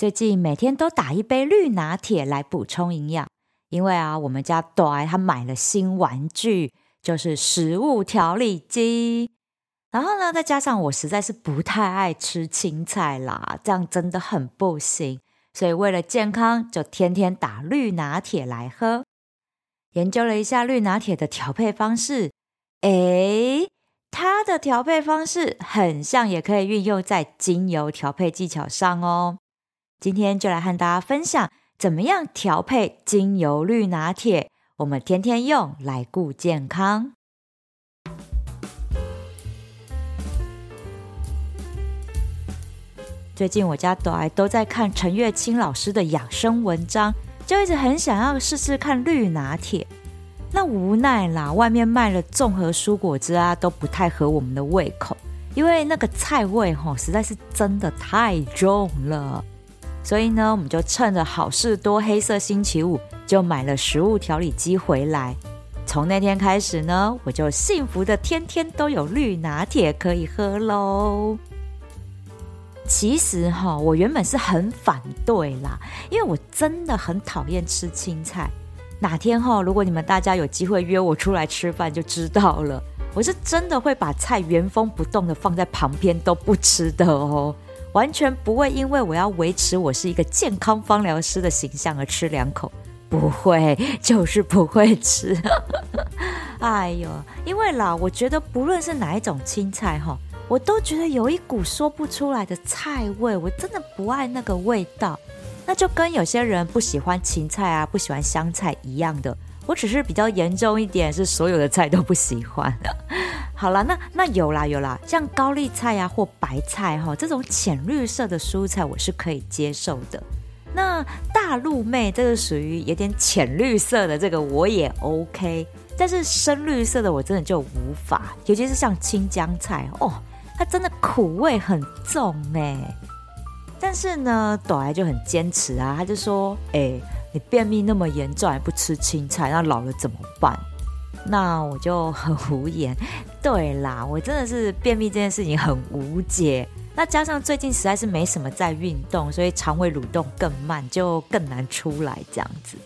最近每天都打一杯绿拿铁来补充营养，因为啊，我们家朵他买了新玩具，就是食物调理机。然后呢，再加上我实在是不太爱吃青菜啦，这样真的很不行。所以为了健康，就天天打绿拿铁来喝。研究了一下绿拿铁的调配方式，诶，它的调配方式很像，也可以运用在精油调配技巧上哦。今天就来和大家分享，怎么样调配精油绿拿铁，我们天天用来顾健康。最近我家朵儿都在看陈月清老师的养生文章，就一直很想要试试看绿拿铁。那无奈啦，外面卖的综合蔬果汁啊都不太合我们的胃口，因为那个菜味吼实在是真的太重了。所以呢，我们就趁着好事多黑色星期五，就买了食物调理机回来。从那天开始呢，我就幸福的天天都有绿拿铁可以喝喽。其实哈，我原本是很反对啦，因为我真的很讨厌吃青菜。哪天哈，如果你们大家有机会约我出来吃饭，就知道了。我是真的会把菜原封不动的放在旁边都不吃的哦，完全不会因为我要维持我是一个健康芳疗师的形象而吃两口，不会，就是不会吃。哎呦，因为啦，我觉得不论是哪一种青菜哈。我都觉得有一股说不出来的菜味，我真的不爱那个味道。那就跟有些人不喜欢芹菜啊，不喜欢香菜一样的。我只是比较严重一点，是所有的菜都不喜欢的。好了，那那有啦有啦，像高丽菜啊或白菜哈、哦，这种浅绿色的蔬菜我是可以接受的。那大陆妹这个属于有点浅绿色的，这个我也 OK。但是深绿色的我真的就无法，尤其是像青江菜哦。它真的苦味很重哎，但是呢，朵儿就很坚持啊，他就说：“哎，你便秘那么严重还不吃青菜，那老了怎么办？”那我就很无言。对啦，我真的是便秘这件事情很无解。那加上最近实在是没什么在运动，所以肠胃蠕动更慢，就更难出来这样子。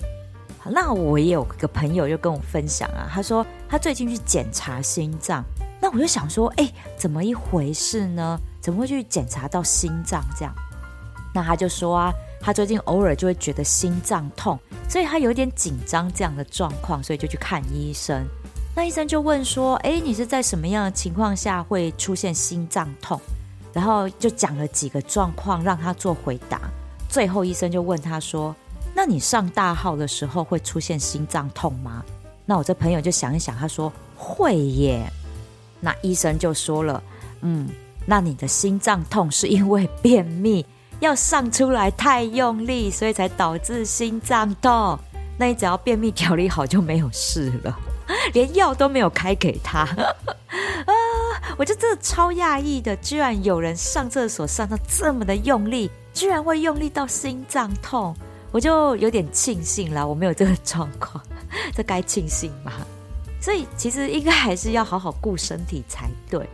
那我也有个朋友就跟我分享啊，他说他最近去检查心脏。那我就想说，哎，怎么一回事呢？怎么会去检查到心脏这样？那他就说啊，他最近偶尔就会觉得心脏痛，所以他有点紧张这样的状况，所以就去看医生。那医生就问说，哎，你是在什么样的情况下会出现心脏痛？然后就讲了几个状况让他做回答。最后医生就问他说，那你上大号的时候会出现心脏痛吗？那我这朋友就想一想，他说会耶。那医生就说了，嗯，那你的心脏痛是因为便秘要上出来太用力，所以才导致心脏痛。那你只要便秘调理好就没有事了，连药都没有开给他 啊！我就真的超讶异的，居然有人上厕所上到这么的用力，居然会用力到心脏痛，我就有点庆幸啦，我没有这个状况，这该庆幸吗？所以其实应该还是要好好顾身体才对。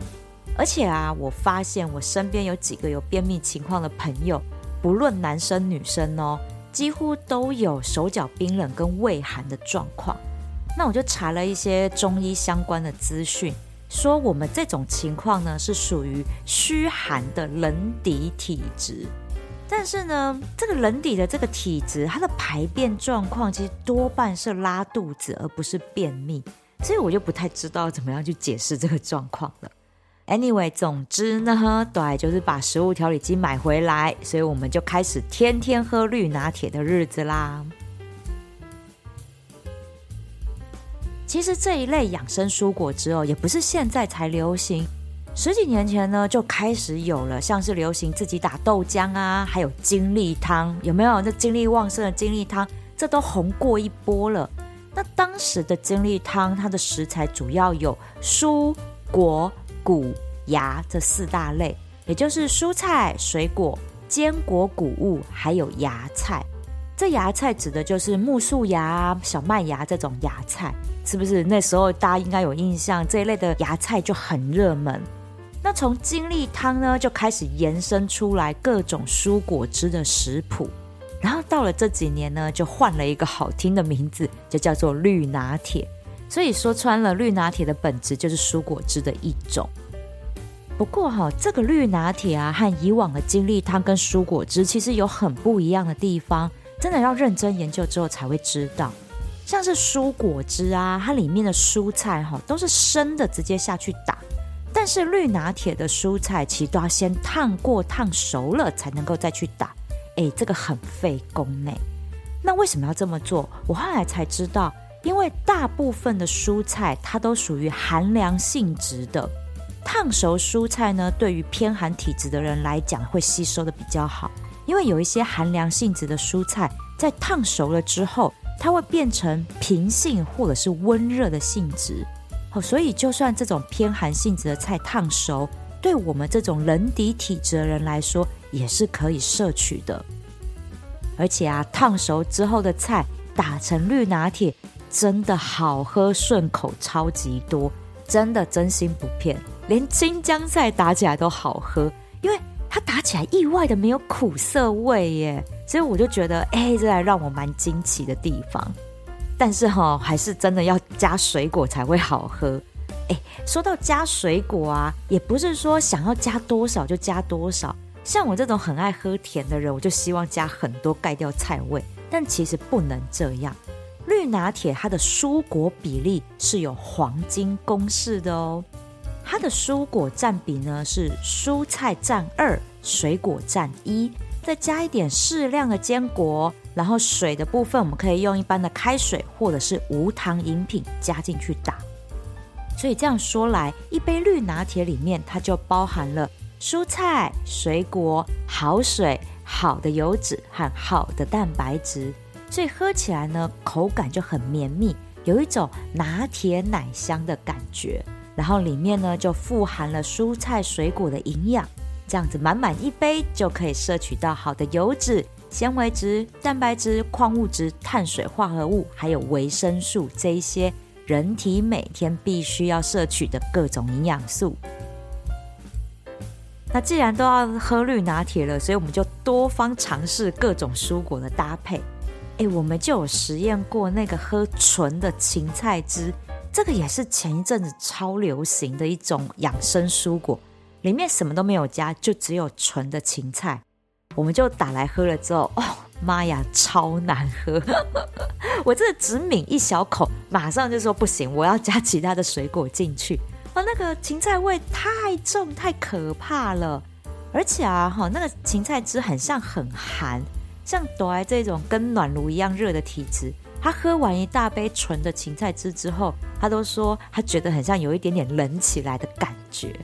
而且啊，我发现我身边有几个有便秘情况的朋友，不论男生女生哦，几乎都有手脚冰冷跟畏寒的状况。那我就查了一些中医相关的资讯，说我们这种情况呢是属于虚寒的冷底体质。但是呢，这个冷底的这个体质，它的排便状况其实多半是拉肚子，而不是便秘。所以我就不太知道怎么样去解释这个状况了。Anyway，总之呢，对，就是把食物调理机买回来，所以我们就开始天天喝绿拿铁的日子啦。其实这一类养生蔬果汁哦，也不是现在才流行，十几年前呢就开始有了，像是流行自己打豆浆啊，还有精力汤，有没有？那精力旺盛的精力汤，这都红过一波了。那当时的精力汤，它的食材主要有蔬果、谷、芽这四大类，也就是蔬菜、水果、坚果、谷物，还有芽菜。这芽菜指的就是苜蓿芽、小麦芽这种芽菜，是不是？那时候大家应该有印象，这一类的芽菜就很热门。那从精力汤呢，就开始延伸出来各种蔬果汁的食谱。然后到了这几年呢，就换了一个好听的名字，就叫做绿拿铁。所以说穿了，绿拿铁的本质就是蔬果汁的一种。不过哈，这个绿拿铁啊，和以往的精力汤跟蔬果汁其实有很不一样的地方，真的要认真研究之后才会知道。像是蔬果汁啊，它里面的蔬菜哈都是生的，直接下去打。但是绿拿铁的蔬菜其实都要先烫过、烫熟了才能够再去打。哎，这个很费工呢。那为什么要这么做？我后来才知道，因为大部分的蔬菜它都属于寒凉性质的，烫熟蔬菜呢，对于偏寒体质的人来讲会吸收的比较好。因为有一些寒凉性质的蔬菜，在烫熟了之后，它会变成平性或者是温热的性质。哦，所以就算这种偏寒性质的菜烫熟，对我们这种冷底体质的人来说，也是可以摄取的。而且啊，烫熟之后的菜打成绿拿铁，真的好喝顺口，超级多，真的真心不骗，连青江菜打起来都好喝，因为它打起来意外的没有苦涩味耶，所以我就觉得，哎，这还让我蛮惊奇的地方。但是哈，还是真的要加水果才会好喝。哎，说到加水果啊，也不是说想要加多少就加多少。像我这种很爱喝甜的人，我就希望加很多盖掉菜味。但其实不能这样。绿拿铁它的蔬果比例是有黄金公式的哦。它的蔬果占比呢是蔬菜占二，水果占一，再加一点适量的坚果。然后水的部分，我们可以用一般的开水或者是无糖饮品加进去打。所以这样说来，一杯绿拿铁里面它就包含了蔬菜、水果、好水、好的油脂和好的蛋白质，所以喝起来呢，口感就很绵密，有一种拿铁奶香的感觉。然后里面呢就富含了蔬菜、水果的营养，这样子满满一杯就可以摄取到好的油脂。纤维质、蛋白质、矿物质、碳水化合物，还有维生素，这一些人体每天必须要摄取的各种营养素。那既然都要喝绿拿铁了，所以我们就多方尝试各种蔬果的搭配。诶，我们就有实验过那个喝纯的芹菜汁，这个也是前一阵子超流行的一种养生蔬果，里面什么都没有加，就只有纯的芹菜。我们就打来喝了之后，哦妈呀，超难喝！我这只抿一小口，马上就说不行，我要加其他的水果进去。啊，那个芹菜味太重，太可怕了。而且啊，哈，那个芹菜汁很像很寒，像朵儿这种跟暖炉一样热的体质，他喝完一大杯纯的芹菜汁之后，他都说他觉得很像有一点点冷起来的感觉。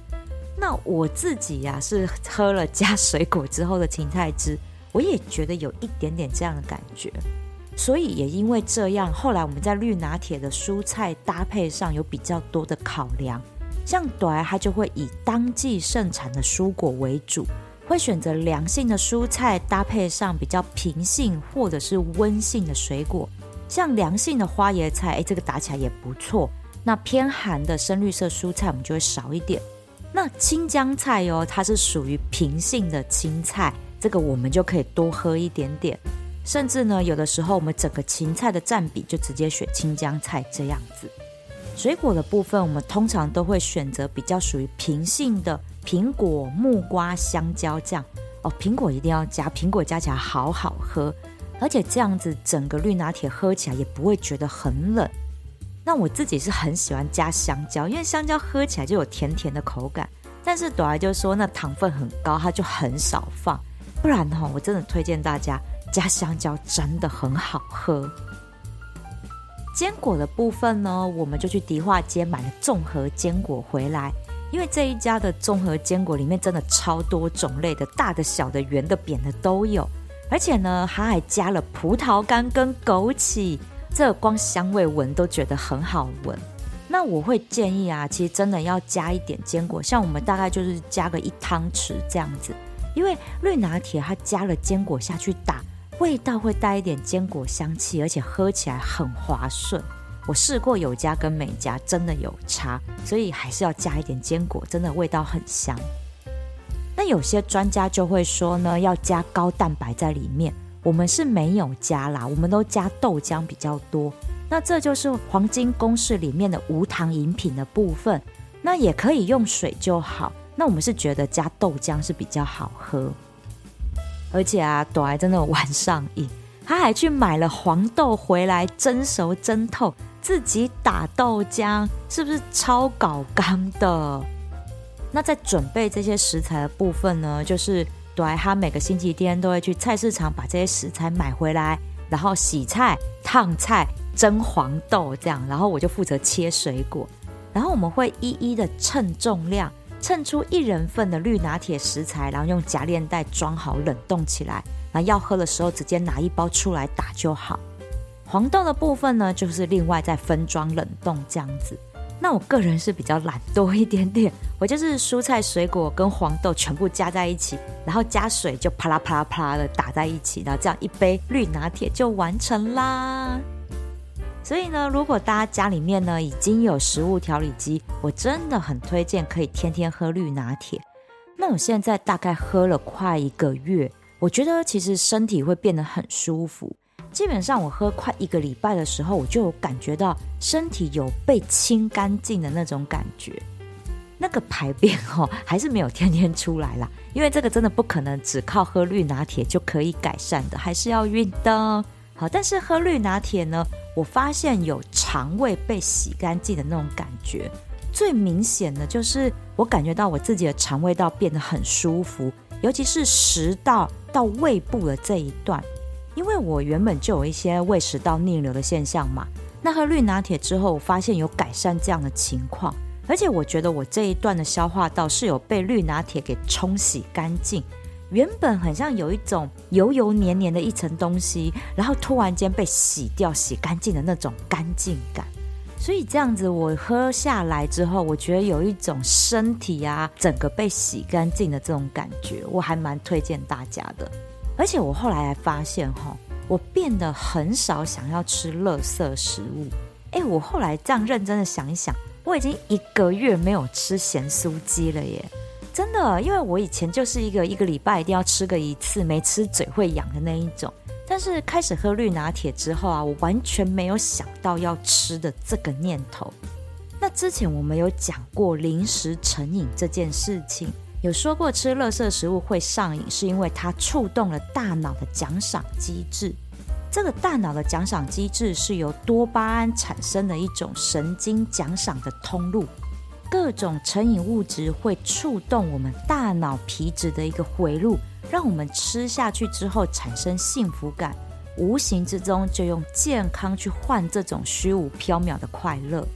那我自己呀、是喝了加水果之后的芹菜汁，我也觉得有一点点这样的感觉，所以也因为这样，后来我们在绿拿铁的蔬菜搭配上有比较多的考量，像朵儿他就会以当季盛产的蔬果为主，会选择凉性的蔬菜搭配上比较平性或者是温性的水果，像凉性的花椰菜，哎，这个打起来也不错。那偏寒的深绿色蔬菜，我们就会少一点。那青江菜哦，它是属于平性的青菜，这个我们就可以多喝一点点。甚至呢，有的时候我们整个芹菜的占比就直接选青江菜这样子。水果的部分，我们通常都会选择比较属于平性的苹果、木瓜、香蕉这样。哦，苹果一定要加，苹果加起来好好喝，而且这样子整个绿拿铁喝起来也不会觉得很冷。那我自己是很喜欢加香蕉，因为香蕉喝起来就有甜甜的口感。但是朵儿就说那糖分很高，它就很少放。不然哈，我真的推荐大家加香蕉，真的很好喝。坚果的部分呢，我们就去迪化街买了综合坚果回来，因为这一家的综合坚果里面真的超多种类的，大的、小的、圆的、扁的都有，而且呢，它还加了葡萄干跟枸杞。这光香味闻都觉得很好闻，那我会建议啊，其实真的要加一点坚果，像我们大概就是加个一汤匙这样子，因为绿拿铁它加了坚果下去打，味道会带一点坚果香气，而且喝起来很滑顺。我试过有加跟没加，真的有差，所以还是要加一点坚果，真的味道很香。那有些专家就会说呢，要加高蛋白在里面，我们是没有加啦，我们都加豆浆比较多。那这就是黄金公式里面的无糖饮品的部分，那也可以用水就好。那我们是觉得加豆浆是比较好喝，而且啊，朵儿真的玩上瘾，他还去买了黄豆回来蒸熟蒸透，自己打豆浆，是不是超搞刚的？那在准备这些食材的部分呢，就是朵儿他每个星期天都会去菜市场把这些食材买回来，然后洗菜、烫菜。蒸黄豆这样，然后我就负责切水果，然后我们会一一的称重量，称出一人份的绿拿铁食材，然后用夹链袋装好冷冻起来，然后要喝的时候直接拿一包出来打就好。黄豆的部分呢，就是另外再分装冷冻这样子。那我个人是比较懒惰一点点，我就是蔬菜水果跟黄豆全部加在一起，然后加水就啪啦啪啦啪啦的打在一起，然后这样一杯绿拿铁就完成啦。所以呢，如果大家家里面呢已经有食物调理机，我真的很推荐可以天天喝绿拿铁。那我现在大概喝了快一个月，我觉得其实身体会变得很舒服。基本上我喝快一个礼拜的时候，我就感觉到身体有被清干净的那种感觉。那个排便哦，还是没有天天出来啦，因为这个真的不可能只靠喝绿拿铁就可以改善的，还是要运动。好，但是喝绿拿铁呢，我发现有肠胃被洗干净的那种感觉。最明显的就是我感觉到我自己的肠胃道变得很舒服，尤其是食道到胃部的这一段，因为我原本就有一些胃食道逆流的现象嘛。那喝绿拿铁之后，我发现有改善这样的情况，而且我觉得我这一段的消化道是有被绿拿铁给冲洗干净。原本很像有一种油油黏黏的一层东西，然后突然间被洗掉、洗干净的那种干净感。所以这样子我喝下来之后，我觉得有一种身体啊整个被洗干净的这种感觉，我还蛮推荐大家的。而且我后来还发现哈，我变得很少想要吃垃圾食物。哎，我后来这样认真的想一想，我已经一个月没有吃咸酥鸡了耶。真的，因为我以前就是一个一个礼拜一定要吃个一次，没吃嘴会痒的那一种。但是开始喝绿拿铁之后啊，我完全没有想到要吃的这个念头。那之前我们有讲过零食成瘾这件事情，有说过吃垃圾食物会上瘾，是因为它触动了大脑的奖赏机制。这个大脑的奖赏机制是由多巴胺产生的一种神经奖赏的通路。各种成瘾物质会触动我们大脑皮质的一个回路，让我们吃下去之后产生幸福感，无形之中就用健康去换这种虚无缥缈的快乐。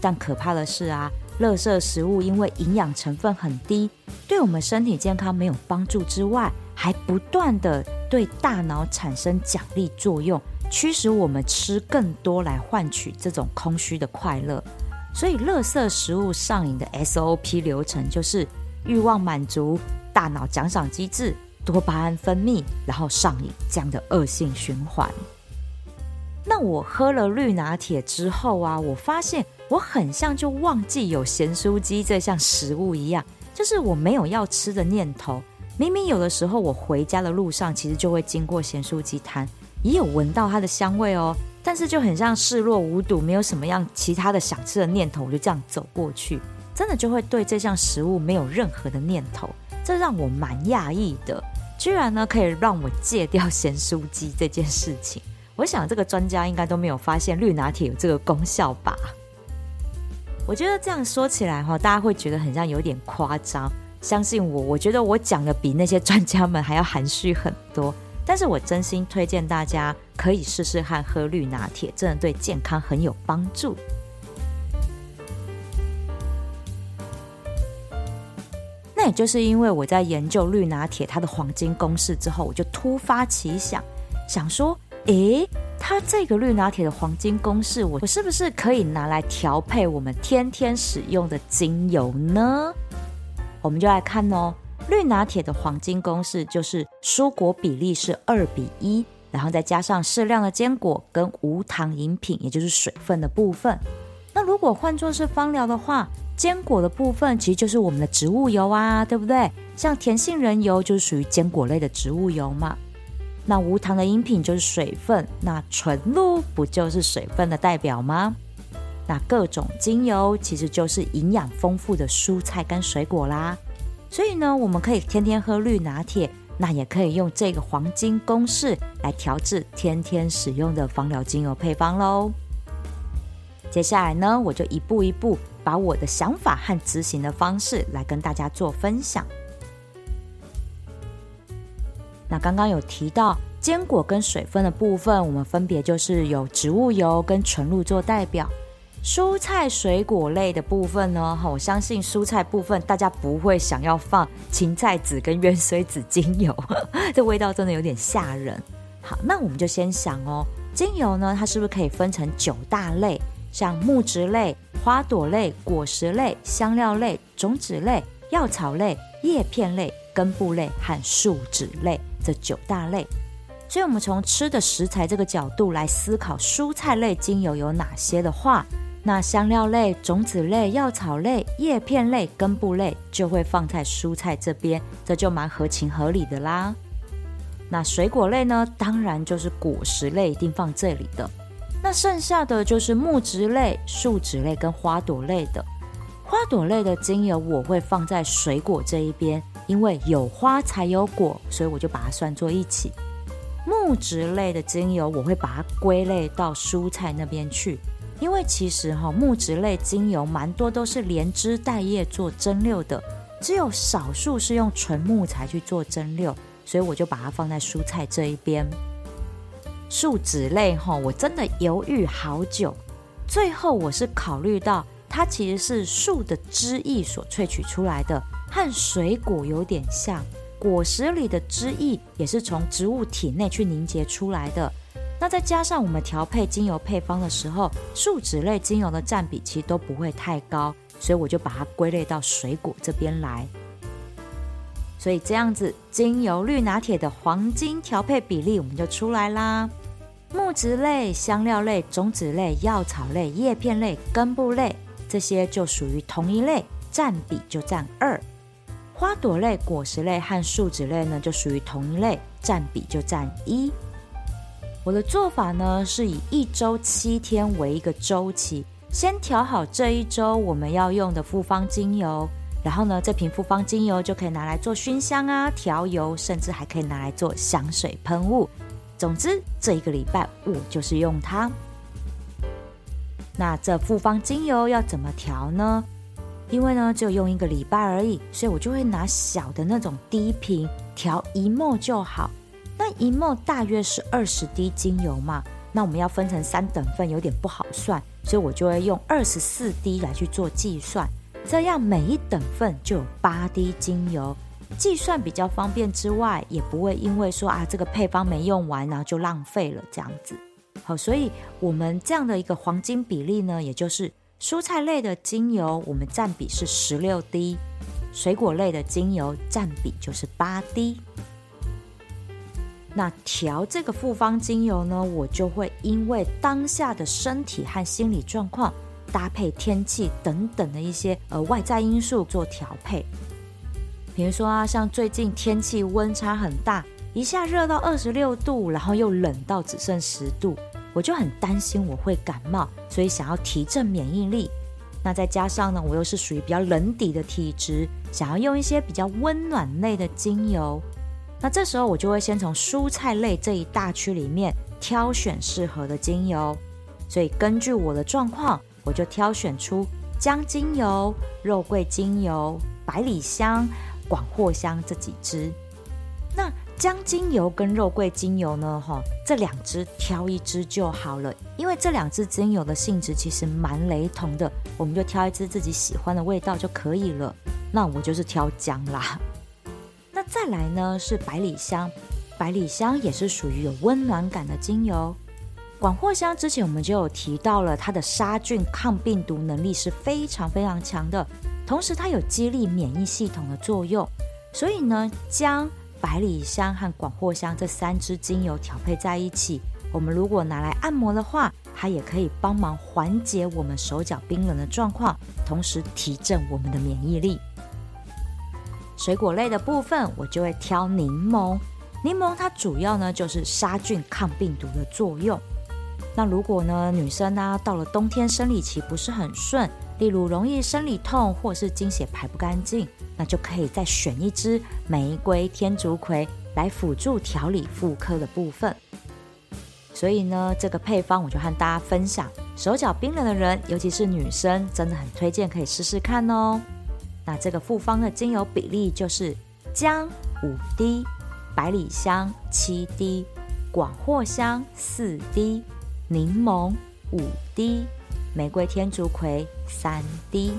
但可怕的是啊，垃圾食物因为营养成分很低，对我们身体健康没有帮助之外，还不断地对大脑产生奖励作用，驱使我们吃更多来换取这种空虚的快乐。所以，垃圾食物上瘾的 SOP 流程就是欲望满足、大脑奖赏机制、多巴胺分泌，然后上瘾这样的恶性循环。那我喝了绿拿铁之后啊，我发现我很像就忘记有咸酥鸡这项食物一样，就是我没有要吃的念头。明明有的时候我回家的路上，其实就会经过咸酥鸡摊，也有闻到它的香味哦。但是就很像视若无睹，没有什么样其他的想吃的念头，我就这样走过去，真的就会对这项食物没有任何的念头，这让我蛮讶异的，居然呢可以让我戒掉咸酥鸡这件事情。我想这个专家应该都没有发现绿拿铁有这个功效吧？我觉得这样说起来哈，大家会觉得很像有点夸张。相信我，我觉得我讲的比那些专家们还要含蓄很多。但是我真心推荐大家可以试试看喝绿拿铁，真的对健康很有帮助。那也就是因为我在研究绿拿铁它的黄金公式之后，我就突发奇想，想说，诶，它这个绿拿铁的黄金公式，我我是不是可以拿来调配我们天天使用的精油呢？我们就来看哦。绿拿铁的黄金公式就是蔬果比例是二比一，然后再加上适量的坚果跟无糖饮品，也就是水分的部分。那如果换作是芳疗的话，坚果的部分其实就是我们的植物油啊，对不对？像甜杏仁油就是属于坚果类的植物油嘛。那无糖的饮品就是水分，那纯露不就是水分的代表吗？那各种精油其实就是营养丰富的蔬菜跟水果啦。所以呢，我们可以天天喝绿拿铁，那也可以用这个黄金公式来调制天天使用的芳疗精油配方喽。接下来呢，我就一步一步把我的想法和执行的方式来跟大家做分享。那刚刚有提到坚果跟水分的部分，我们分别就是有植物油跟纯露做代表。蔬菜水果类的部分呢，我相信蔬菜部分大家不会想要放芹菜籽跟芫荽籽精油，这味道真的有点吓人。好，那我们就先想哦，精油呢，它是不是可以分成九大类？像木质类、花朵类、果实类、香料类、种子类、药草类、叶片类、根部类和树脂类这九大类。所以，我们从吃的食材这个角度来思考，蔬菜类精油有哪些的话，那香料类、种子类、药草类、叶片类、根部类就会放在蔬菜这边，这就蛮合情合理的啦。那水果类呢？当然就是果实类，一定放这里的。那剩下的就是木质类、树脂类跟花朵类的。花朵类的精油我会放在水果这一边，因为有花才有果，所以我就把它算作一起。木质类的精油我会把它归类到蔬菜那边去，因为其实哈木质类精油蛮多都是连枝带叶做蒸馏的，只有少数是用纯木材去做蒸馏，所以我就把它放在蔬菜这一边。树脂类哈，我真的犹豫好久，最后我是考虑到它其实是树的汁液所萃取出来的，和水果有点像，果实里的汁液也是从植物体内去凝结出来的。那再加上我们调配精油配方的时候，树脂类精油的占比其实都不会太高，所以我就把它归类到水果这边来。所以这样子，精油绿拿铁的黄金调配比例我们就出来啦。木质类、香料类、种子类、药草类、叶片类、根部类，这些就属于同一类，占比就占二。花朵类、果实类和树脂类呢，就属于同一类，占比就占一。我的做法呢，是以一周七天为一个周期，先调好这一周我们要用的复方精油，然后呢，这瓶复方精油就可以拿来做熏香啊、调油，甚至还可以拿来做香水喷雾。总之，这一个礼拜我就是用它。那这复方精油要怎么调呢？因为呢，就用一个礼拜而已，所以我就会拿小的那种滴瓶调一沫就好。那一沫大约是二十滴精油嘛，那我们要分成三等份，有点不好算，所以我就会用二十四滴来去做计算，这样每一等份就有八滴精油。计算比较方便之外，也不会因为说啊这个配方没用完，然后就浪费了这样子。好，所以我们这样的一个黄金比例呢，也就是蔬菜类的精油我们占比是十六滴，水果类的精油占比就是八滴。那调这个复方精油呢，我就会因为当下的身体和心理状况，搭配天气等等的一些呃外在因素做调配。比如说啊，像最近天气温差很大，一下热到二十六度，然后又冷到只剩十度，我就很担心我会感冒，所以想要提振免疫力。那再加上呢，我又是属于比较冷底的体质，想要用一些比较温暖类的精油。那这时候我就会先从蔬菜类这一大区里面挑选适合的精油。所以根据我的状况，我就挑选出姜精油、肉桂精油、百里香。广藿香这几支，那姜精油跟肉桂精油呢？哈，这两支挑一支就好了，因为这两支精油的性质其实蛮雷同的，我们就挑一支自己喜欢的味道就可以了。那我就是挑姜啦。那再来呢是百里香，百里香也是属于有温暖感的精油。广藿香之前我们就有提到了，它的杀菌抗病毒能力是非常非常强的。同时，它有激励免疫系统的作用，所以呢，姜、百里香和广藿香这三支精油调配在一起，我们如果拿来按摩的话，它也可以帮忙缓解我们手脚冰冷的状况，同时提振我们的免疫力。水果类的部分，我就会挑柠檬。柠檬它主要呢就是杀菌抗病毒的作用。那如果呢女生呢到了冬天生理期不是很顺，例如容易生理痛或是经血排不干净，那就可以再选一支玫瑰天竺葵来辅助调理妇科的部分。所以呢，这个配方我就和大家分享，手脚冰冷的人，尤其是女生，真的很推荐可以试试看哦。那这个复方的精油比例就是姜五滴。百里香七滴，广藿香四滴，柠檬五滴，玫瑰天竺葵三滴。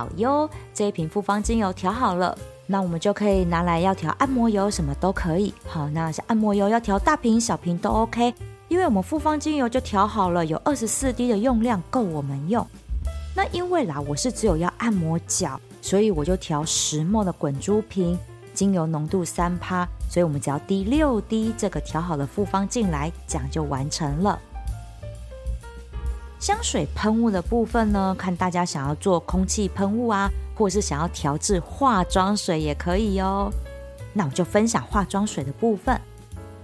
好哟，这一瓶复方精油调好了，那我们就可以拿来要调按摩油，什么都可以。好，那是按摩油要调大瓶小瓶都 OK，因为我们复方精油就调好了，有二十四滴的用量够我们用。那因为啦，我是只有要按摩脚，所以我就调石墨的滚珠瓶。精油浓度三趴，所以我们只要滴六滴这个调好的复方进来，这样就完成了。香水喷雾的部分呢，看大家想要做空气喷雾啊，或是想要调制化妆水也可以哦。那我就分享化妆水的部分，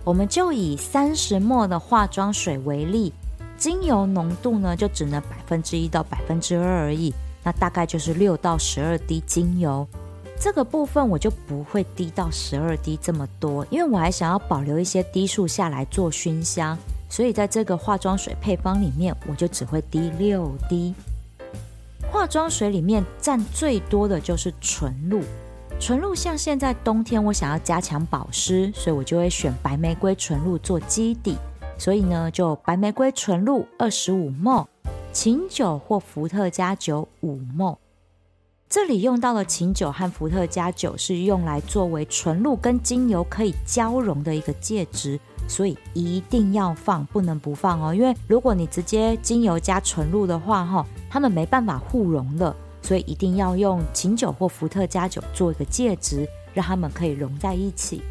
我们就以三十末的化妆水为例，精油浓度呢就只能百分之一到百分之二而已，那大概就是六到十二滴精油。这个部分我就不会滴到十二滴这么多，因为我还想要保留一些滴数下来做熏香，所以在这个化妆水配方里面，我就只会滴六滴。化妆水里面占最多的就是纯露，纯露像现在冬天我想要加强保湿，所以我就会选白玫瑰纯露做基底，所以呢就白玫瑰纯露二十五 ml，琴酒或伏特加酒五 ml。这里用到的琴酒和伏特加酒，是用来作为纯露跟精油可以交融的一个介质，所以一定要放，不能不放哦。因为如果你直接精油加纯露的话，哈，它们没办法互溶的，所以一定要用琴酒或伏特加酒做一个介质，让它们可以融在一起。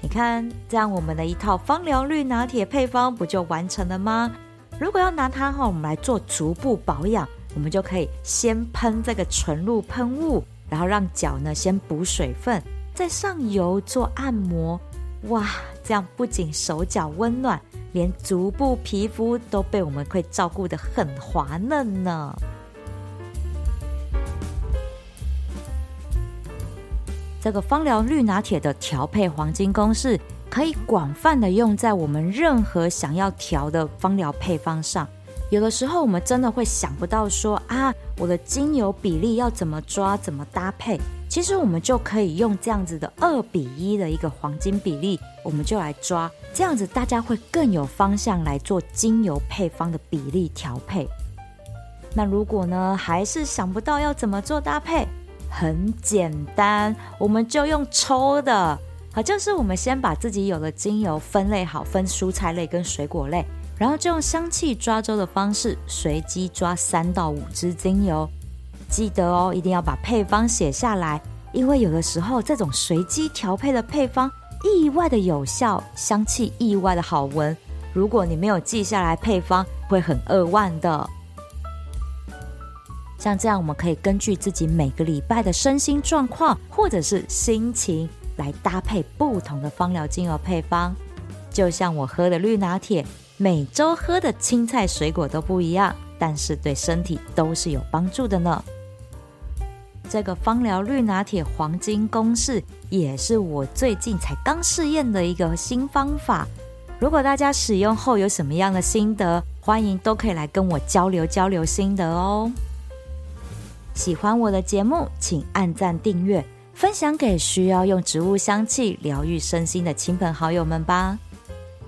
你看，这样我们的一套芳疗绿拿铁配方不就完成了吗？如果要拿它哈，我们来做足部保养。我们就可以先喷这个纯露喷雾，然后让脚呢先补水分，再上油做按摩。哇，这样不仅手脚温暖，连足部皮肤都被我们会照顾得很滑嫩呢。这个芳疗绿拿铁的调配黄金公式，可以广泛的用在我们任何想要调的芳疗配方上。有的时候，我们真的会想不到说啊，我的精油比例要怎么抓、怎么搭配。其实我们就可以用这样子的二比一的一个黄金比例，我们就来抓，这样子大家会更有方向来做精油配方的比例调配。那如果呢，还是想不到要怎么做搭配，很简单，我们就用抽的，好，就是我们先把自己有的精油分类好，分蔬菜类跟水果类。然后就用香气抓周的方式，随机抓三到五支精油。记得哦，一定要把配方写下来，因为有的时候这种随机调配的配方意外的有效，香气意外的好闻。如果你没有记下来配方，会很扼腕的。像这样，我们可以根据自己每个礼拜的身心状况或者是心情来搭配不同的芳疗精油配方。就像我喝的绿拿铁。每周喝的青菜水果都不一样，但是对身体都是有帮助的呢。这个芳疗绿拿铁黄金公式也是我最近才刚试验的一个新方法。如果大家使用后有什么样的心得，欢迎都可以来跟我交流交流心得哦。喜欢我的节目，请按赞订阅，分享给需要用植物香气疗愈身心的亲朋好友们吧。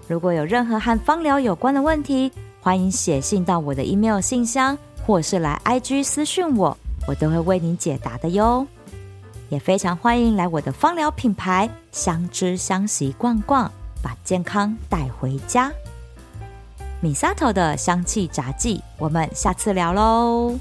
如果有任何和芳疗有关的问题，欢迎写信到我的 email 信箱，或是来 IG 私讯我，我都会为您解答的哟。也非常欢迎来我的芳疗品牌相知香息逛逛，把健康带回家。米萨头的香气杂记，我们下次聊喽。